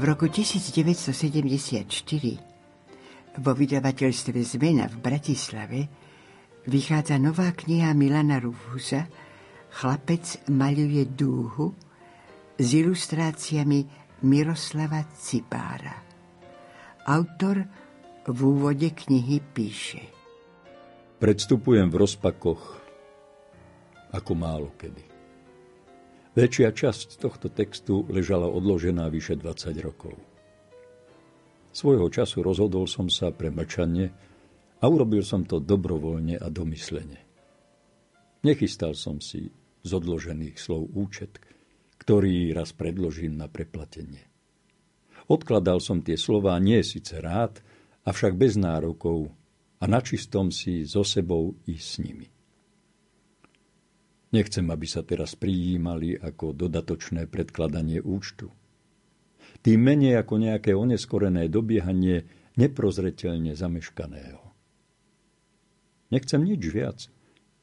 V roku 1974 vo vydavateľstve Zmena v Bratislave vychádza nová kniha Milana Rufusa Chlapec maľuje dúhu s ilustráciami Miroslava Cipára. Autor v úvode knihy píše Predstupujem v rozpakoch ako málo kedy. Väčšia časť tohto textu ležala odložená vyše 20 rokov. Svojho času rozhodol som sa pre mlčanie a urobil som to dobrovoľne a domyslene. Nechystal som si z odložených slov účet, ktorý raz predložím na preplatenie. Odkladal som tie slová nie síce rád, avšak bez nárokov a načistom si so sebou i s nimi. Nechcem, aby sa teraz prijímali ako dodatočné predkladanie účtu. Tým menej ako nejaké oneskorené dobiehanie neprozreteľne zameškaného. Nechcem nič viac,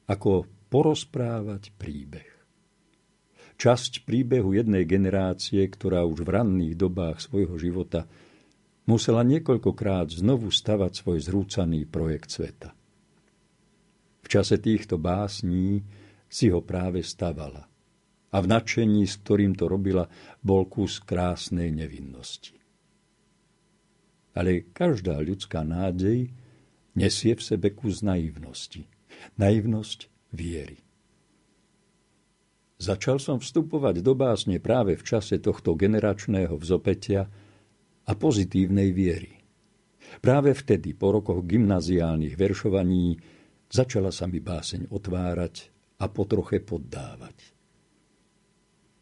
ako porozprávať príbeh. Časť príbehu jednej generácie, ktorá už v ranných dobách svojho života musela niekoľkokrát znovu stavať svoj zrúcaný projekt sveta. V čase týchto básní si ho práve stavala a v nadšení, s ktorým to robila, bol kus krásnej nevinnosti. Ale každá ľudská nádej nesie v sebe kus naivnosti. Naivnosť viery. Začal som vstupovať do básne práve v čase tohto generačného vzopetia a pozitívnej viery. Práve vtedy, po rokoch gymnaziálnych veršovaní, začala sa mi báseň otvárať a potroche poddávať.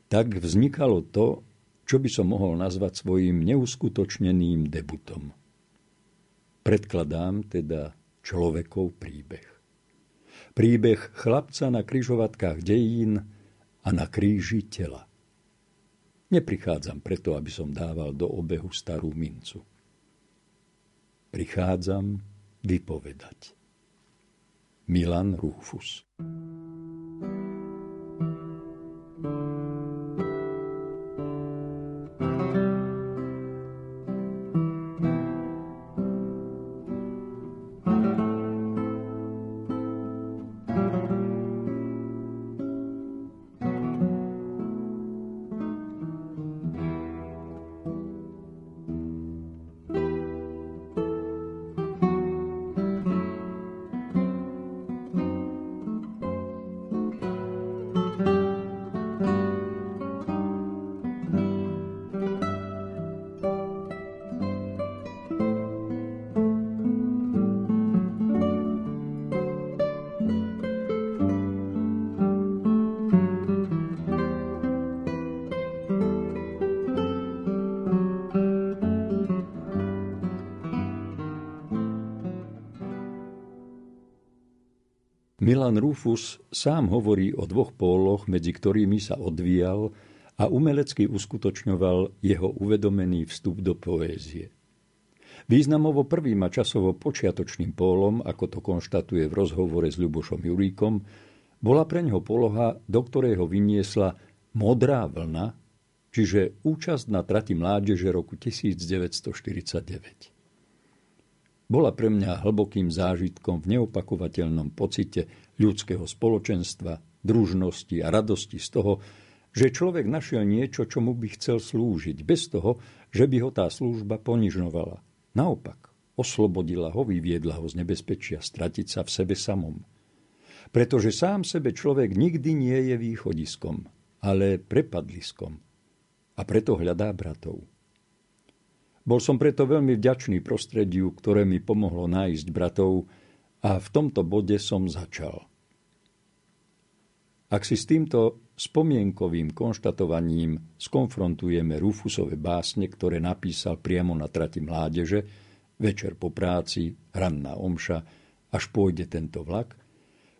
Tak vznikalo to, čo by som mohol nazvať svojim neuskutočneným debutom. Predkladám teda človekov príbeh. Príbeh chlapca na kryžovatkách dejín a na kríži tela. Neprichádzam preto, aby som dával do obehu starú mincu. Prichádzam vypovedať. Milan Rufus. Milan Rufus sám hovorí o dvoch póloch, medzi ktorými sa odvíjal a umelecky uskutočňoval jeho uvedomený vstup do poézie. Významovo prvým a časovo počiatočným pólom, ako to konštatuje v rozhovore s Ľubošom Juríkom, bola pre ňoho poloha, do ktorej ho vyniesla Modrá vlna, čiže účasť na trati mládeže roku 1949 bola pre mňa hlbokým zážitkom v neopakovateľnom pocite ľudského spoločenstva, družnosti a radosti z toho, že človek našiel niečo, čomu by chcel slúžiť, bez toho, že by ho tá služba ponižovala. Naopak, oslobodila ho, vyviedla ho z nebezpečia stratiť sa v sebe samom. Pretože sám sebe človek nikdy nie je východiskom, ale prepadliskom. A preto hľadá bratov. Bol som preto veľmi vďačný prostrediu, ktoré mi pomohlo nájsť bratov a v tomto bode som začal. Ak si s týmto spomienkovým konštatovaním skonfrontujeme Rufusové básne, ktoré napísal priamo na trati mládeže, večer po práci, ranná omša, až pôjde tento vlak,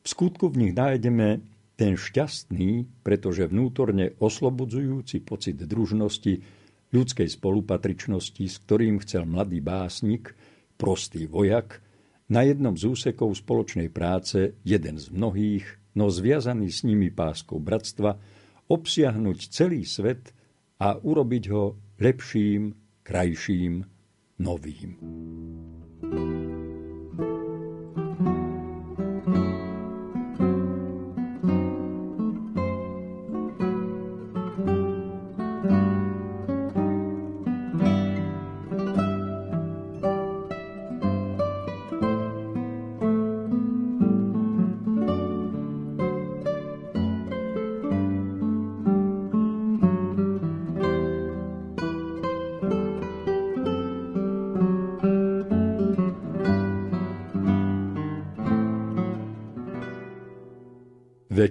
v skutku v nich nájdeme ten šťastný, pretože vnútorne oslobodzujúci pocit družnosti, ľudskej spolupatričnosti, s ktorým chcel mladý básnik, prostý vojak, na jednom z úsekov spoločnej práce, jeden z mnohých, no zviazaný s nimi páskou bratstva, obsiahnuť celý svet a urobiť ho lepším, krajším, novým.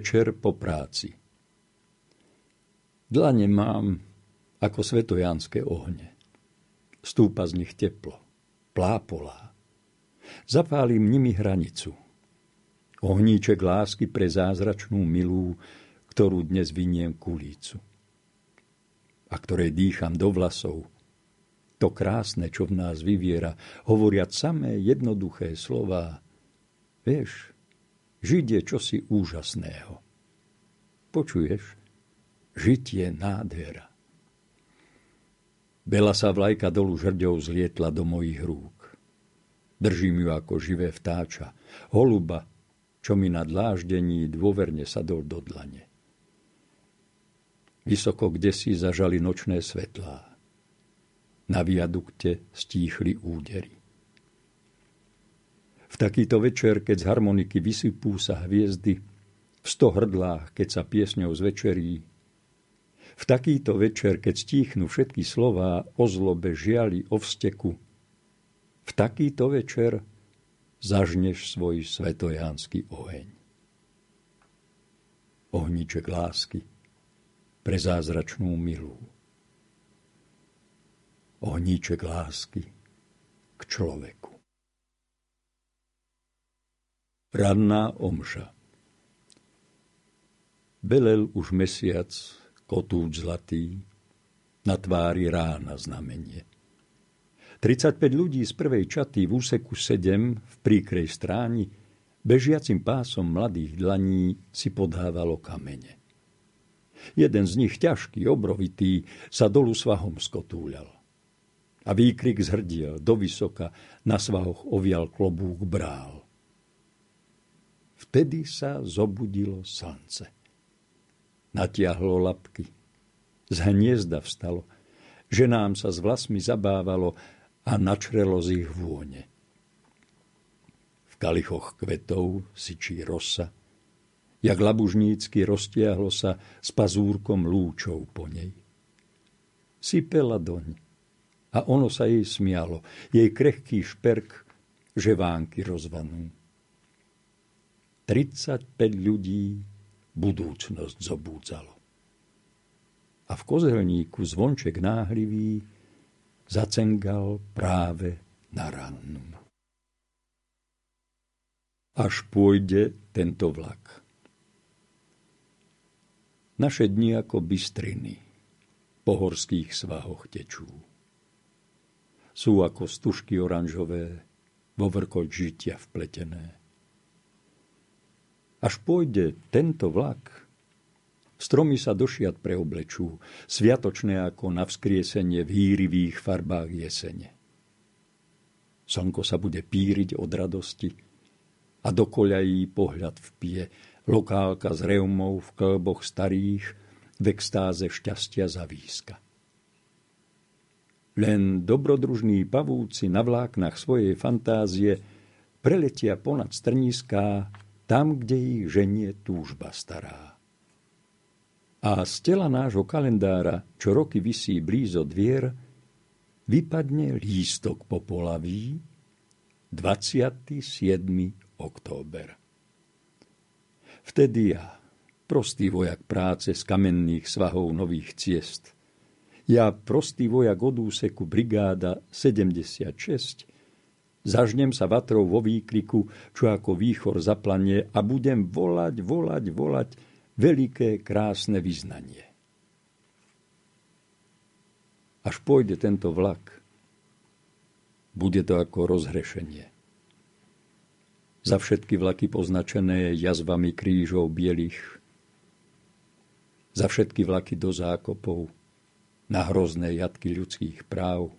Večer po práci. Dlane mám ako svetojánske ohne. Stúpa z nich teplo, plápolá. Zapálim nimi hranicu. Ohníček lásky pre zázračnú milú, ktorú dnes vyniem kulícu. A ktorej dýcham do vlasov. To krásne, čo v nás vyviera, hovoriať samé jednoduché slová. Vieš, Žiť je čosi úžasného. Počuješ? Žiť je nádhera. Bela sa vlajka dolu žrďou zlietla do mojich rúk. Držím ju ako živé vtáča, holuba, čo mi na dláždení dôverne sadol do dlane. Vysoko kde si zažali nočné svetlá. Na viadukte stíchli údery. V takýto večer, keď z harmoniky vysypú sa hviezdy, v sto hrdlách, keď sa piesňou zvečerí, v takýto večer, keď stíchnu všetky slová o zlobe, žiali, o vsteku, v takýto večer zažneš svoj svetojánsky oheň. Ohníček lásky pre zázračnú milú. Ohníček lásky k človeku. Ranná omša Belel už mesiac, kotúč zlatý, na tvári rána znamenie. 35 ľudí z prvej čaty v úseku 7 v príkrej stráni bežiacim pásom mladých dlaní si podávalo kamene. Jeden z nich, ťažký, obrovitý, sa dolu svahom skotúľal. A výkrik zhrdiel do vysoka, na svahoch ovial klobúk brál. Vtedy sa zobudilo slnce. Natiahlo lapky. Z hniezda vstalo. Ženám sa s vlasmi zabávalo a načrelo z ich vône. V kalichoch kvetov syčí rosa. Jak labužnícky roztiahlo sa s pazúrkom lúčov po nej. Sypela doň a ono sa jej smialo, jej krehký šperk, že vánky rozvanú. 35 ľudí budúcnosť zobúdzalo. A v kozelníku zvonček náhlivý zacengal práve na rannu. Až pôjde tento vlak. Naše dni ako bystriny po horských svahoch tečú. Sú ako stužky oranžové, vo vrkoť žitia vpletené až pôjde tento vlak, stromy sa došiat preoblečú, sviatočné ako na vzkriesenie v hýrivých farbách jesene. Slnko sa bude píriť od radosti a do koľají pohľad vpije, lokálka s reumou v klboch starých, v extáze šťastia zavíska. Len dobrodružní pavúci na vláknach svojej fantázie preletia ponad strniská tam, kde ich ženie túžba stará. A z tela nášho kalendára, čo roky visí blízo dvier, vypadne lístok popolaví 27. október. Vtedy ja, prostý vojak práce z kamenných svahov nových ciest, ja, prostý vojak od úseku brigáda 76, Zažnem sa vatrou vo výkriku, čo ako výchor zaplanie a budem volať, volať, volať veľké, krásne vyznanie. Až pôjde tento vlak, bude to ako rozhrešenie. Za všetky vlaky poznačené jazvami krížov bielých, za všetky vlaky do zákopov, na hrozné jatky ľudských práv.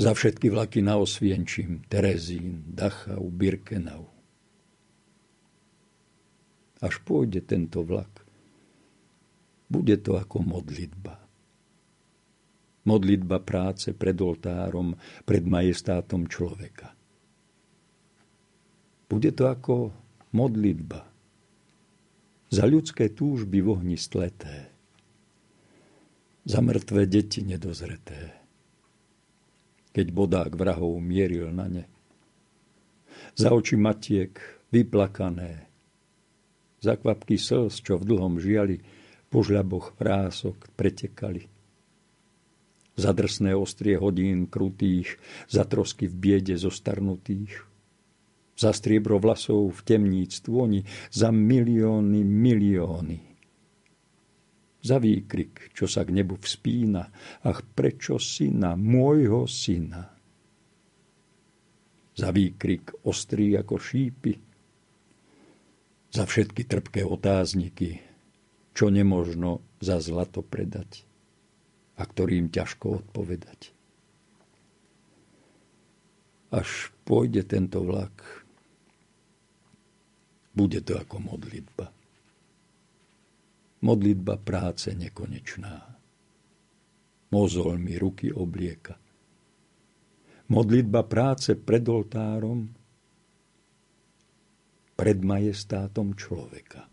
Za všetky vlaky na Osvienčím, Terezín, Dachau, Birkenau. Až pôjde tento vlak, bude to ako modlitba. Modlitba práce pred oltárom, pred majestátom človeka. Bude to ako modlitba za ľudské túžby v ohni stleté, za mŕtve deti nedozreté, keď bodák vrahov mieril na ne, za oči matiek vyplakané, za kvapky slz, čo v dlhom žiali, po žľaboch vrások pretekali. Za drsné ostrie hodín krutých, za trosky v biede zostarnutých, za striebro vlasov v temníc tvoni, za milióny, milióny. Za výkrik, čo sa k nebu vspína, ach prečo syna, môjho syna. Za výkrik ostrý ako šípy, za všetky trpké otázniky, čo nemožno za zlato predať a ktorým ťažko odpovedať. Až pôjde tento vlak, bude to ako modlitba. Modlitba práce nekonečná. Mozol mi ruky oblieka. Modlitba práce pred oltárom, pred majestátom človeka.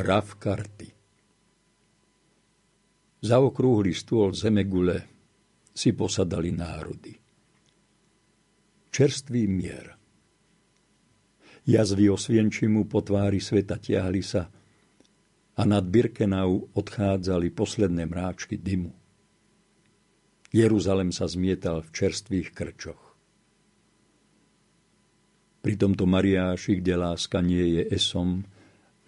Hra v karty. Za okrúhly stôl zemegule si posadali národy. Čerstvý mier. Jazvy osvienčimu po tvári sveta tiahli sa a nad Birkenau odchádzali posledné mráčky dymu. Jeruzalem sa zmietal v čerstvých krčoch. Pri tomto Mariáši, kde láska nie je esom,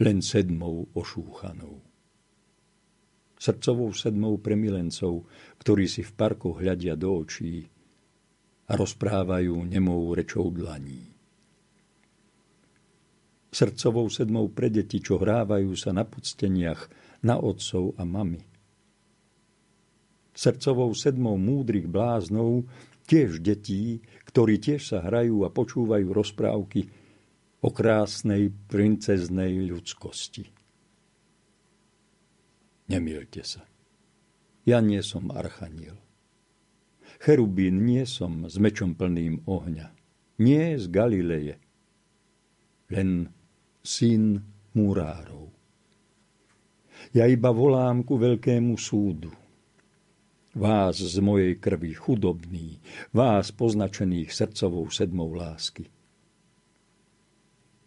len sedmou ošúchanou. Srdcovou sedmou pre milencov, ktorí si v parku hľadia do očí a rozprávajú nemou rečou dlaní. Srdcovou sedmou pre deti, čo hrávajú sa na podsteniach na otcov a mami. Srdcovou sedmou múdrych bláznov, tiež detí, ktorí tiež sa hrajú a počúvajú rozprávky, o krásnej princeznej ľudskosti. Nemilte sa. Ja nie som archaniel. Cherubín nie som s mečom plným ohňa. Nie z Galileje. Len syn murárov. Ja iba volám ku veľkému súdu. Vás z mojej krvi chudobný, vás poznačených srdcovou sedmou lásky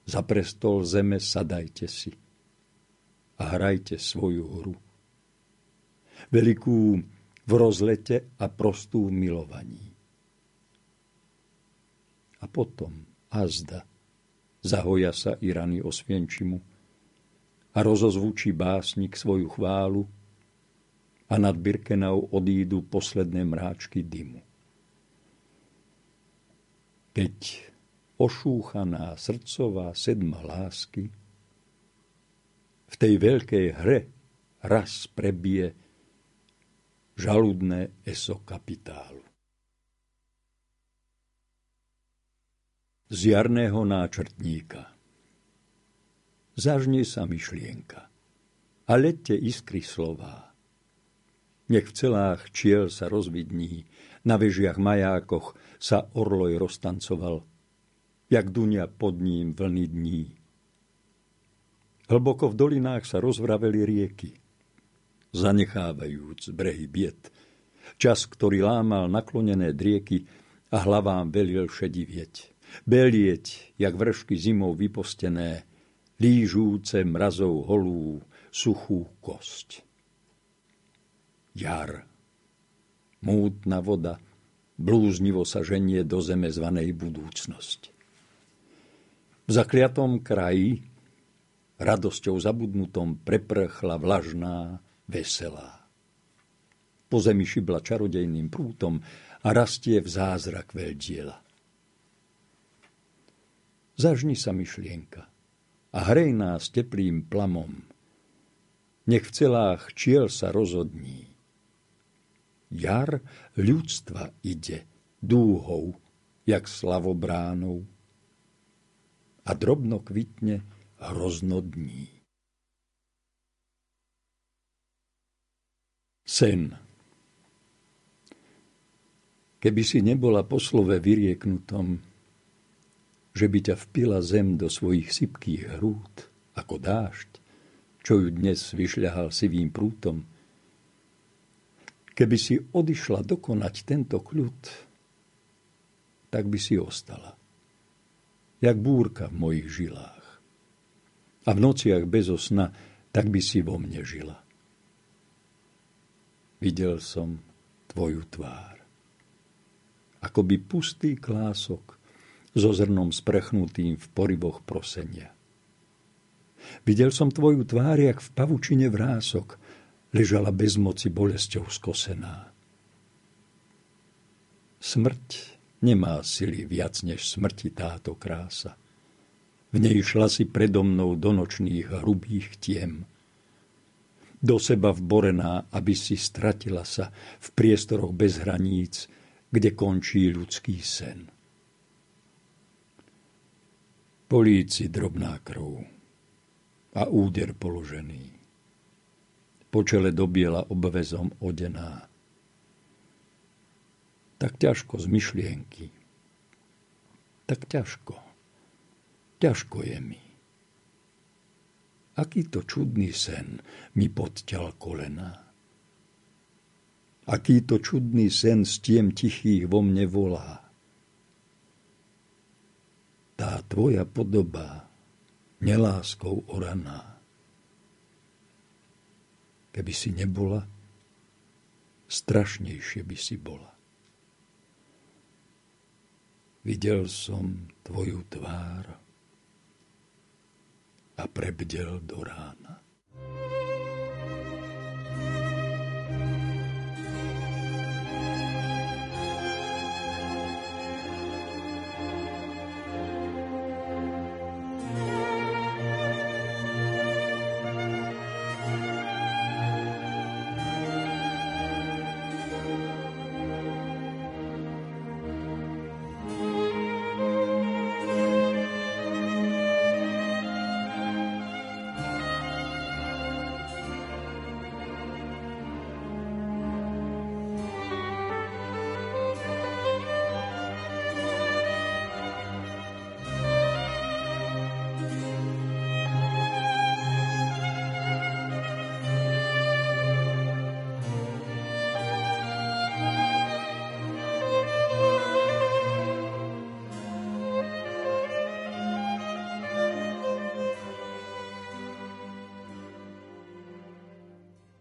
za prestol zeme sadajte si a hrajte svoju hru. Veľkú v rozlete a prostú v milovaní. A potom, azda, zahoja sa i rany osvienčimu a rozozvučí básnik svoju chválu a nad Birkenau odídu posledné mráčky dymu. Keď ošúchaná srdcová sedma lásky v tej veľkej hre raz prebije žaludné eso kapitálu. Z jarného náčrtníka Zažne sa myšlienka a lete iskry slová. Nech v celách čiel sa rozvidní, na vežiach majákoch sa orloj roztancoval, jak dunia pod ním vlny dní. Hlboko v dolinách sa rozvraveli rieky, zanechávajúc brehy bied. Čas, ktorý lámal naklonené drieky a hlavám velil šedivieť. Belieť, jak vršky zimou vypostené, lížúce mrazov holú suchú kosť. Jar. Mútna voda blúznivo sa ženie do zeme zvanej budúcnosť. V zakliatom kraji radosťou zabudnutom preprchla vlažná, veselá. Po zemi šibla čarodejným prútom a rastie v zázrak veľdiela. Zažni sa myšlienka – a hrej nás teplým plamom. Nech v celách čiel sa rozhodní. Jar ľudstva ide dúhou, jak slavobránou a drobno kvitne hroznodní. Sen Keby si nebola po slove vyrieknutom, že by ťa vpila zem do svojich sypkých hrút, ako dážď, čo ju dnes vyšľahal sivým prútom. Keby si odišla dokonať tento kľud, tak by si ostala, jak búrka v mojich žilách. A v nociach bez osna, tak by si vo mne žila. Videl som tvoju tvár. Ako by pustý klások so zrnom sprechnutým v poriboch prosenia. Videl som tvoju tvár, jak v pavučine vrások, ležala bez moci bolesťou skosená. Smrť nemá sily viac než smrti táto krása. V nej šla si predo mnou do nočných hrubých tiem. Do seba vborená, aby si stratila sa v priestoroch bez hraníc, kde končí ľudský sen. Po líci drobná krv a úder položený. Po čele dobiela obvezom odená. Tak ťažko z myšlienky. Tak ťažko. Ťažko je mi. Aký to čudný sen mi podťal kolena. Aký to čudný sen z tiem tichých vo mne volá tá tvoja podoba neláskou oraná. Keby si nebola, strašnejšie by si bola. Videl som tvoju tvár a prebdel do rána.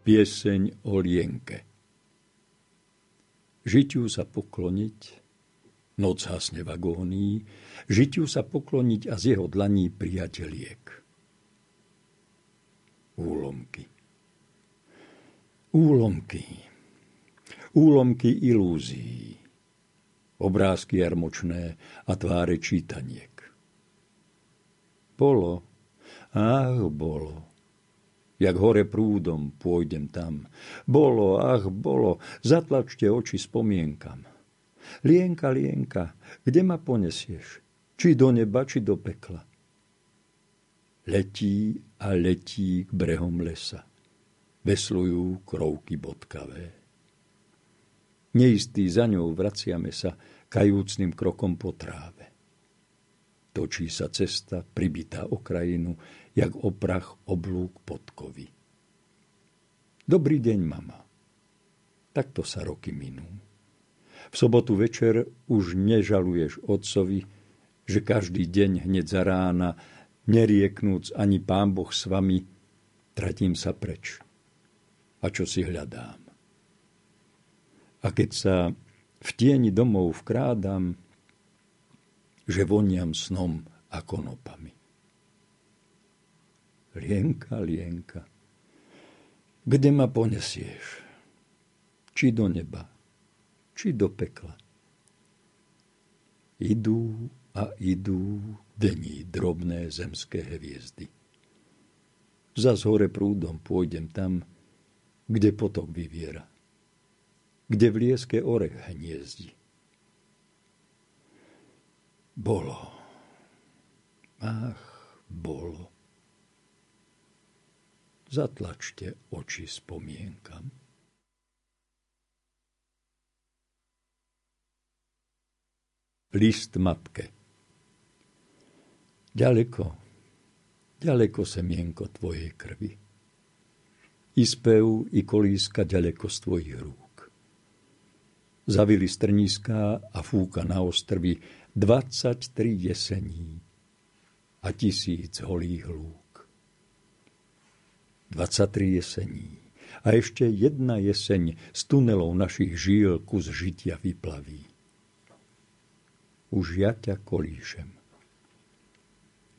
Pieseň o lienke Žitiu sa pokloniť Noc hasne v agónii, žitiu sa pokloniť a z jeho dlaní prijať liek. Úlomky. Úlomky. Úlomky ilúzií. Obrázky jarmočné a tváre čítaniek. Bolo, ach bolo, jak hore prúdom pôjdem tam. Bolo, ach, bolo, zatlačte oči spomienkam. Lienka, lienka, kde ma ponesieš? Či do neba, či do pekla? Letí a letí k brehom lesa. Veslujú krovky bodkavé. Neistý za ňou vraciame sa kajúcným krokom po tráve. Točí sa cesta, pribitá o krajinu, jak oprach oblúk podkovy. Dobrý deň, mama. Takto sa roky minú. V sobotu večer už nežaluješ otcovi, že každý deň hneď za rána, nerieknúc ani pán Boh s vami, tratím sa preč. A čo si hľadám? A keď sa v tieni domov vkrádam, že voniam snom a konopami. Lienka, lienka, kde ma ponesieš? Či do neba, či do pekla? Idú a idú dení drobné zemské hviezdy. Zas hore prúdom pôjdem tam, kde potok vyviera, kde v lieske orech hniezdi. Bolo. Ach, bolo zatlačte oči spomienkam. List matke Ďaleko, ďaleko semienko tvojej krvi. I spev, i kolíska ďaleko z tvojich rúk. Zavili strniská a fúka na ostrvi 23 jesení a tisíc holých lúk. 23 jesení. A ešte jedna jeseň z tunelov našich žíl kus žitia vyplaví. Už ja ťa kolíšem.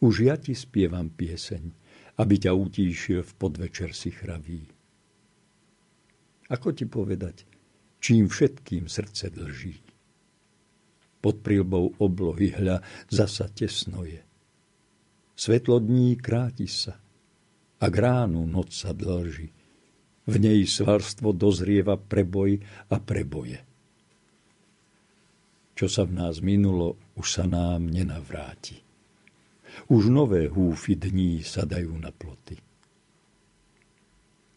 Už ja ti spievam pieseň, aby ťa utíšil v podvečer si chraví. Ako ti povedať, čím všetkým srdce dlží? Pod prilbou oblohy hľa zasa tesno je. Svetlo dní kráti sa a k noc sa dlží. V nej svarstvo dozrieva preboj a preboje. Čo sa v nás minulo, už sa nám nenavráti. Už nové húfy dní sa dajú na ploty.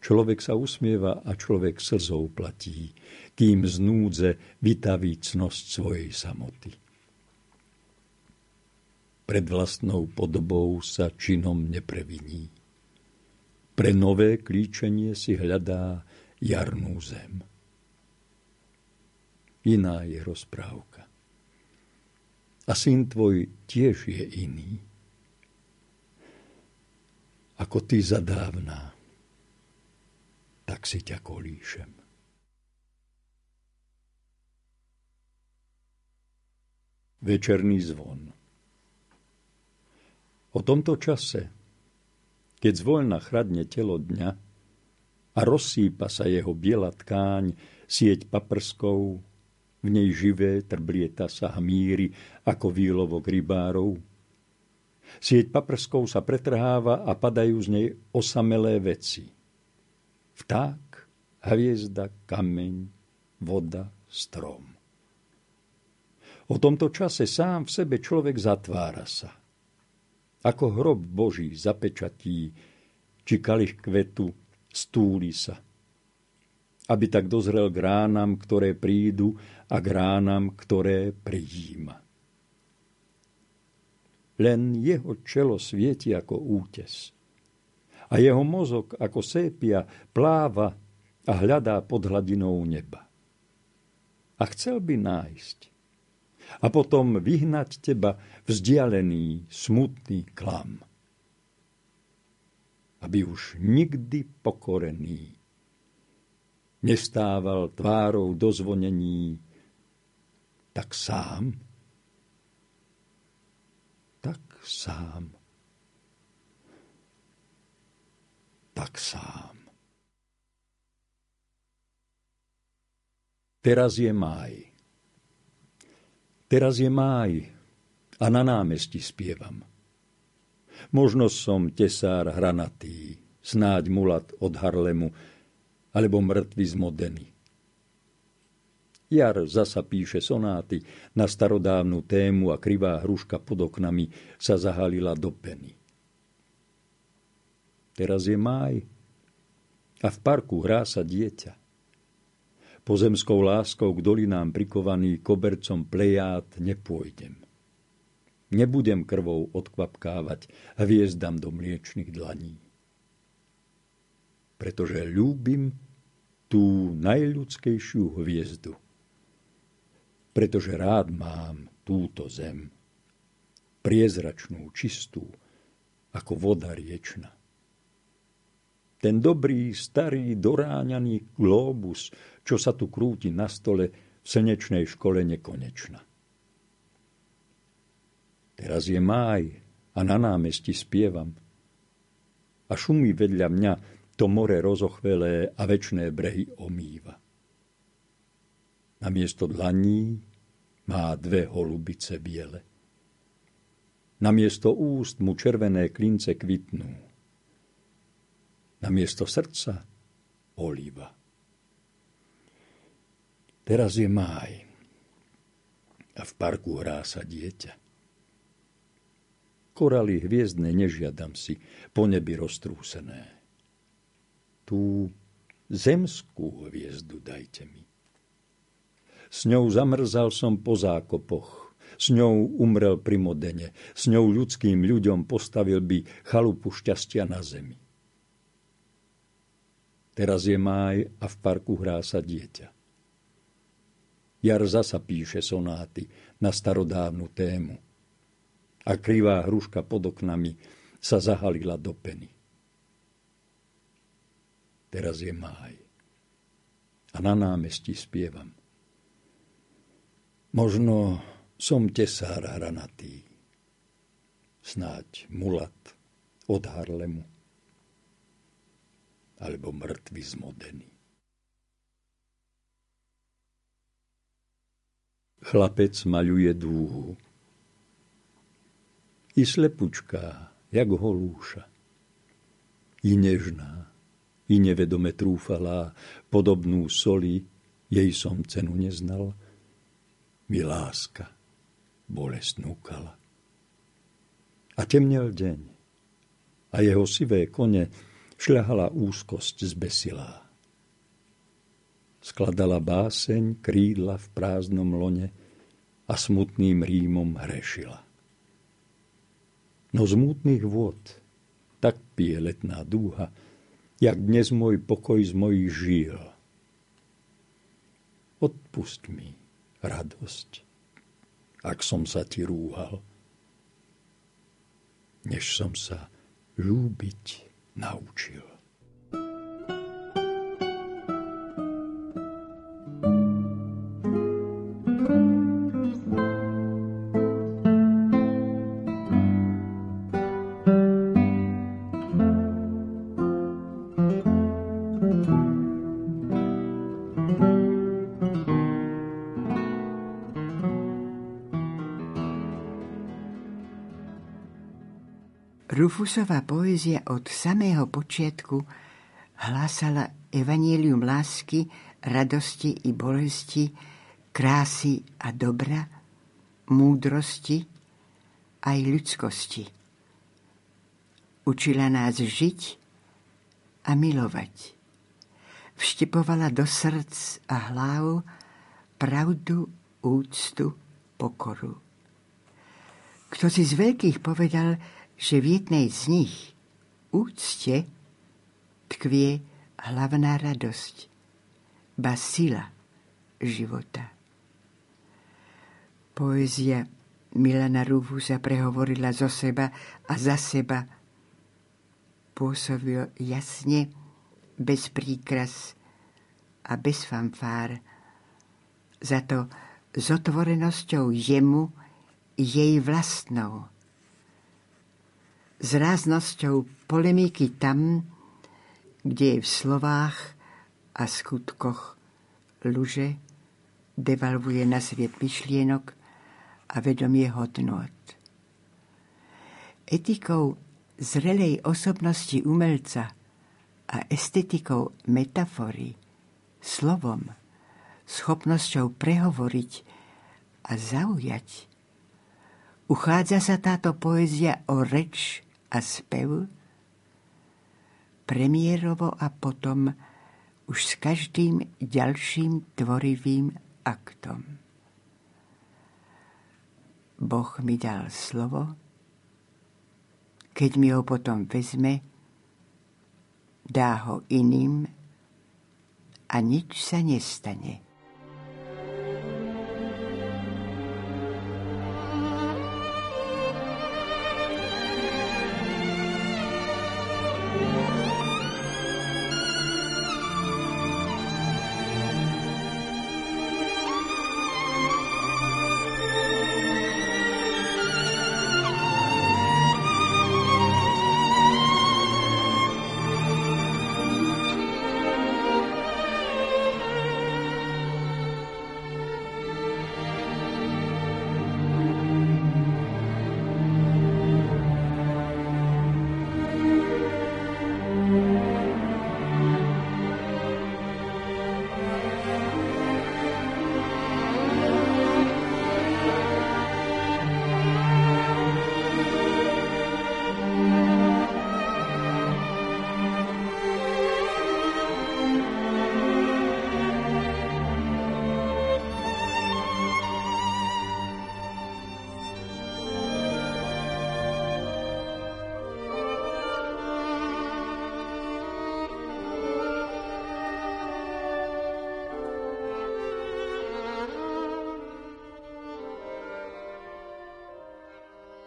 Človek sa usmieva a človek slzou platí, kým z núdze vytaví cnosť svojej samoty. Pred vlastnou podobou sa činom nepreviní pre nové klíčenie si hľadá jarnú zem. Iná je rozprávka. A syn tvoj tiež je iný. Ako ty zadávna, tak si ťa kolíšem. Večerný zvon. O tomto čase keď zvoľna chradne telo dňa a rozsýpa sa jeho biela tkáň, sieť paprskov, v nej živé trblieta sa hmíry ako výlovok rybárov. Sieť paprskov sa pretrháva a padajú z nej osamelé veci. Vták, hviezda, kameň, voda, strom. O tomto čase sám v sebe človek zatvára sa ako hrob Boží zapečatí, či kalich kvetu stúli sa. Aby tak dozrel k ránam, ktoré prídu a k ránam, ktoré prijíma. Len jeho čelo svieti ako útes. A jeho mozog ako sépia pláva a hľadá pod hladinou neba. A chcel by nájsť a potom vyhnať teba vzdialený, smutný klam. Aby už nikdy pokorený nestával tvárou dozvonení, tak sám sám. Tak sám. Teraz je máj. Teraz je máj a na námestí spievam. Možno som tesár hranatý, snáď mulat od Harlemu, alebo mŕtvy z Modeny. Jar zasa píše sonáty na starodávnu tému a krivá hruška pod oknami sa zahalila do peny. Teraz je máj a v parku hrá sa dieťa. Pozemskou láskou k dolinám prikovaný kobercom pleját nepôjdem. Nebudem krvou odkvapkávať hviezdam do mliečných dlaní. Pretože ľúbim tú najľudskejšiu hviezdu – pretože rád mám túto zem, priezračnú, čistú, ako voda riečna. Ten dobrý, starý, doráňaný globus, čo sa tu krúti na stole v slnečnej škole nekonečna. Teraz je máj a na námestí spievam. A šumí vedľa mňa to more rozochvelé a večné brehy omýva. Namiesto dlaní má dve holubice biele. Namiesto úst mu červené klince kvitnú. Namiesto srdca oliva. Teraz je máj a v parku hrá sa dieťa. Koraly hviezdne nežiadam si, po nebi roztrúsené. Tú zemskú hviezdu dajte mi. S ňou zamrzal som po zákopoch. S ňou umrel pri Modene. S ňou ľudským ľuďom postavil by chalupu šťastia na zemi. Teraz je máj a v parku hrá sa dieťa. Jar zasa píše sonáty na starodávnu tému. A krivá hruška pod oknami sa zahalila do peny. Teraz je máj. A na námestí spievam. Možno som tesár hranatý, snáď mulat od Harlemu, alebo mŕtvy z Modeny. Chlapec maľuje dúhu. I slepučká, jak holúša. I nežná, i nevedome trúfalá, podobnú soli, jej som cenu neznal – mi láska bolest núkala. A temnel deň a jeho sivé kone šľahala úzkosť zbesilá. Skladala báseň krídla v prázdnom lone a smutným rímom hrešila. No z mútnych vôd tak pije letná dúha, jak dnes môj pokoj z mojich žíl. Odpust mi, radosť, ak som sa ti rúhal, než som sa ľúbiť naučil. Rufusová poézia od samého počiatku hlásala evanielium lásky, radosti i bolesti, krásy a dobra, múdrosti aj ľudskosti. Učila nás žiť a milovať. Vštepovala do srdc a hlav pravdu, úctu, pokoru. Kto si z veľkých povedal, že v jednej z nich, úcte, tkvie hlavná radosť, ba sila života. Poézia Milana Rúfusa prehovorila zo seba a za seba. Pôsobil jasne, bez príkras a bez fanfár. Za to s otvorenosťou jemu jej vlastnou s ráznosťou polemiky tam, kde je v slovách a skutkoch luže, devalvuje na sviet myšlienok a vedomie hodnot. Etikou zrelej osobnosti umelca a estetikou metafory, slovom, schopnosťou prehovoriť a zaujať. Uchádza sa táto poézia o reč a spev, premiérovo a potom už s každým ďalším tvorivým aktom. Boh mi dal slovo, keď mi ho potom vezme, dá ho iným a nič sa nestane.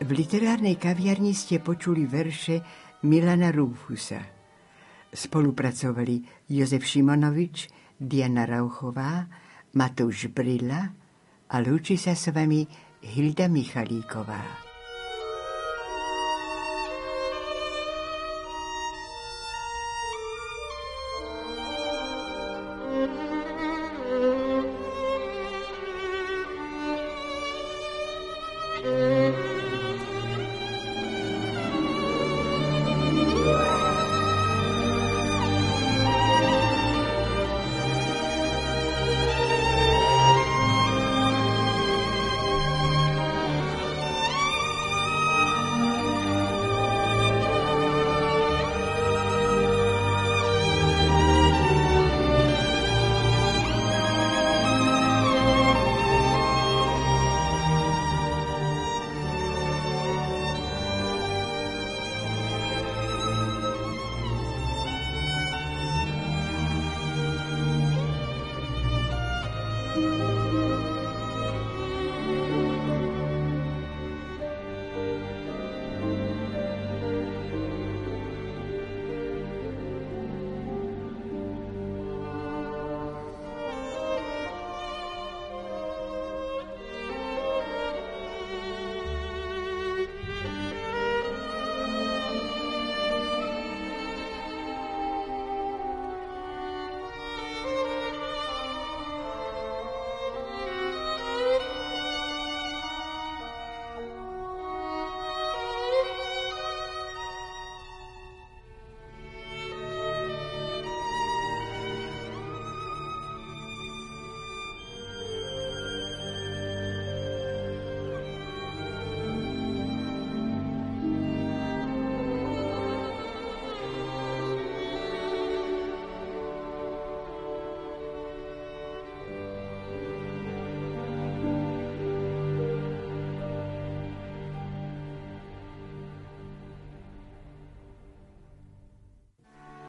V literárnej kaviarni ste počuli verše Milana Rúfusa. Spolupracovali Jozef Šimonovič, Diana Rauchová, Matúš Brila a lúči sa s vami Hilda Michalíková.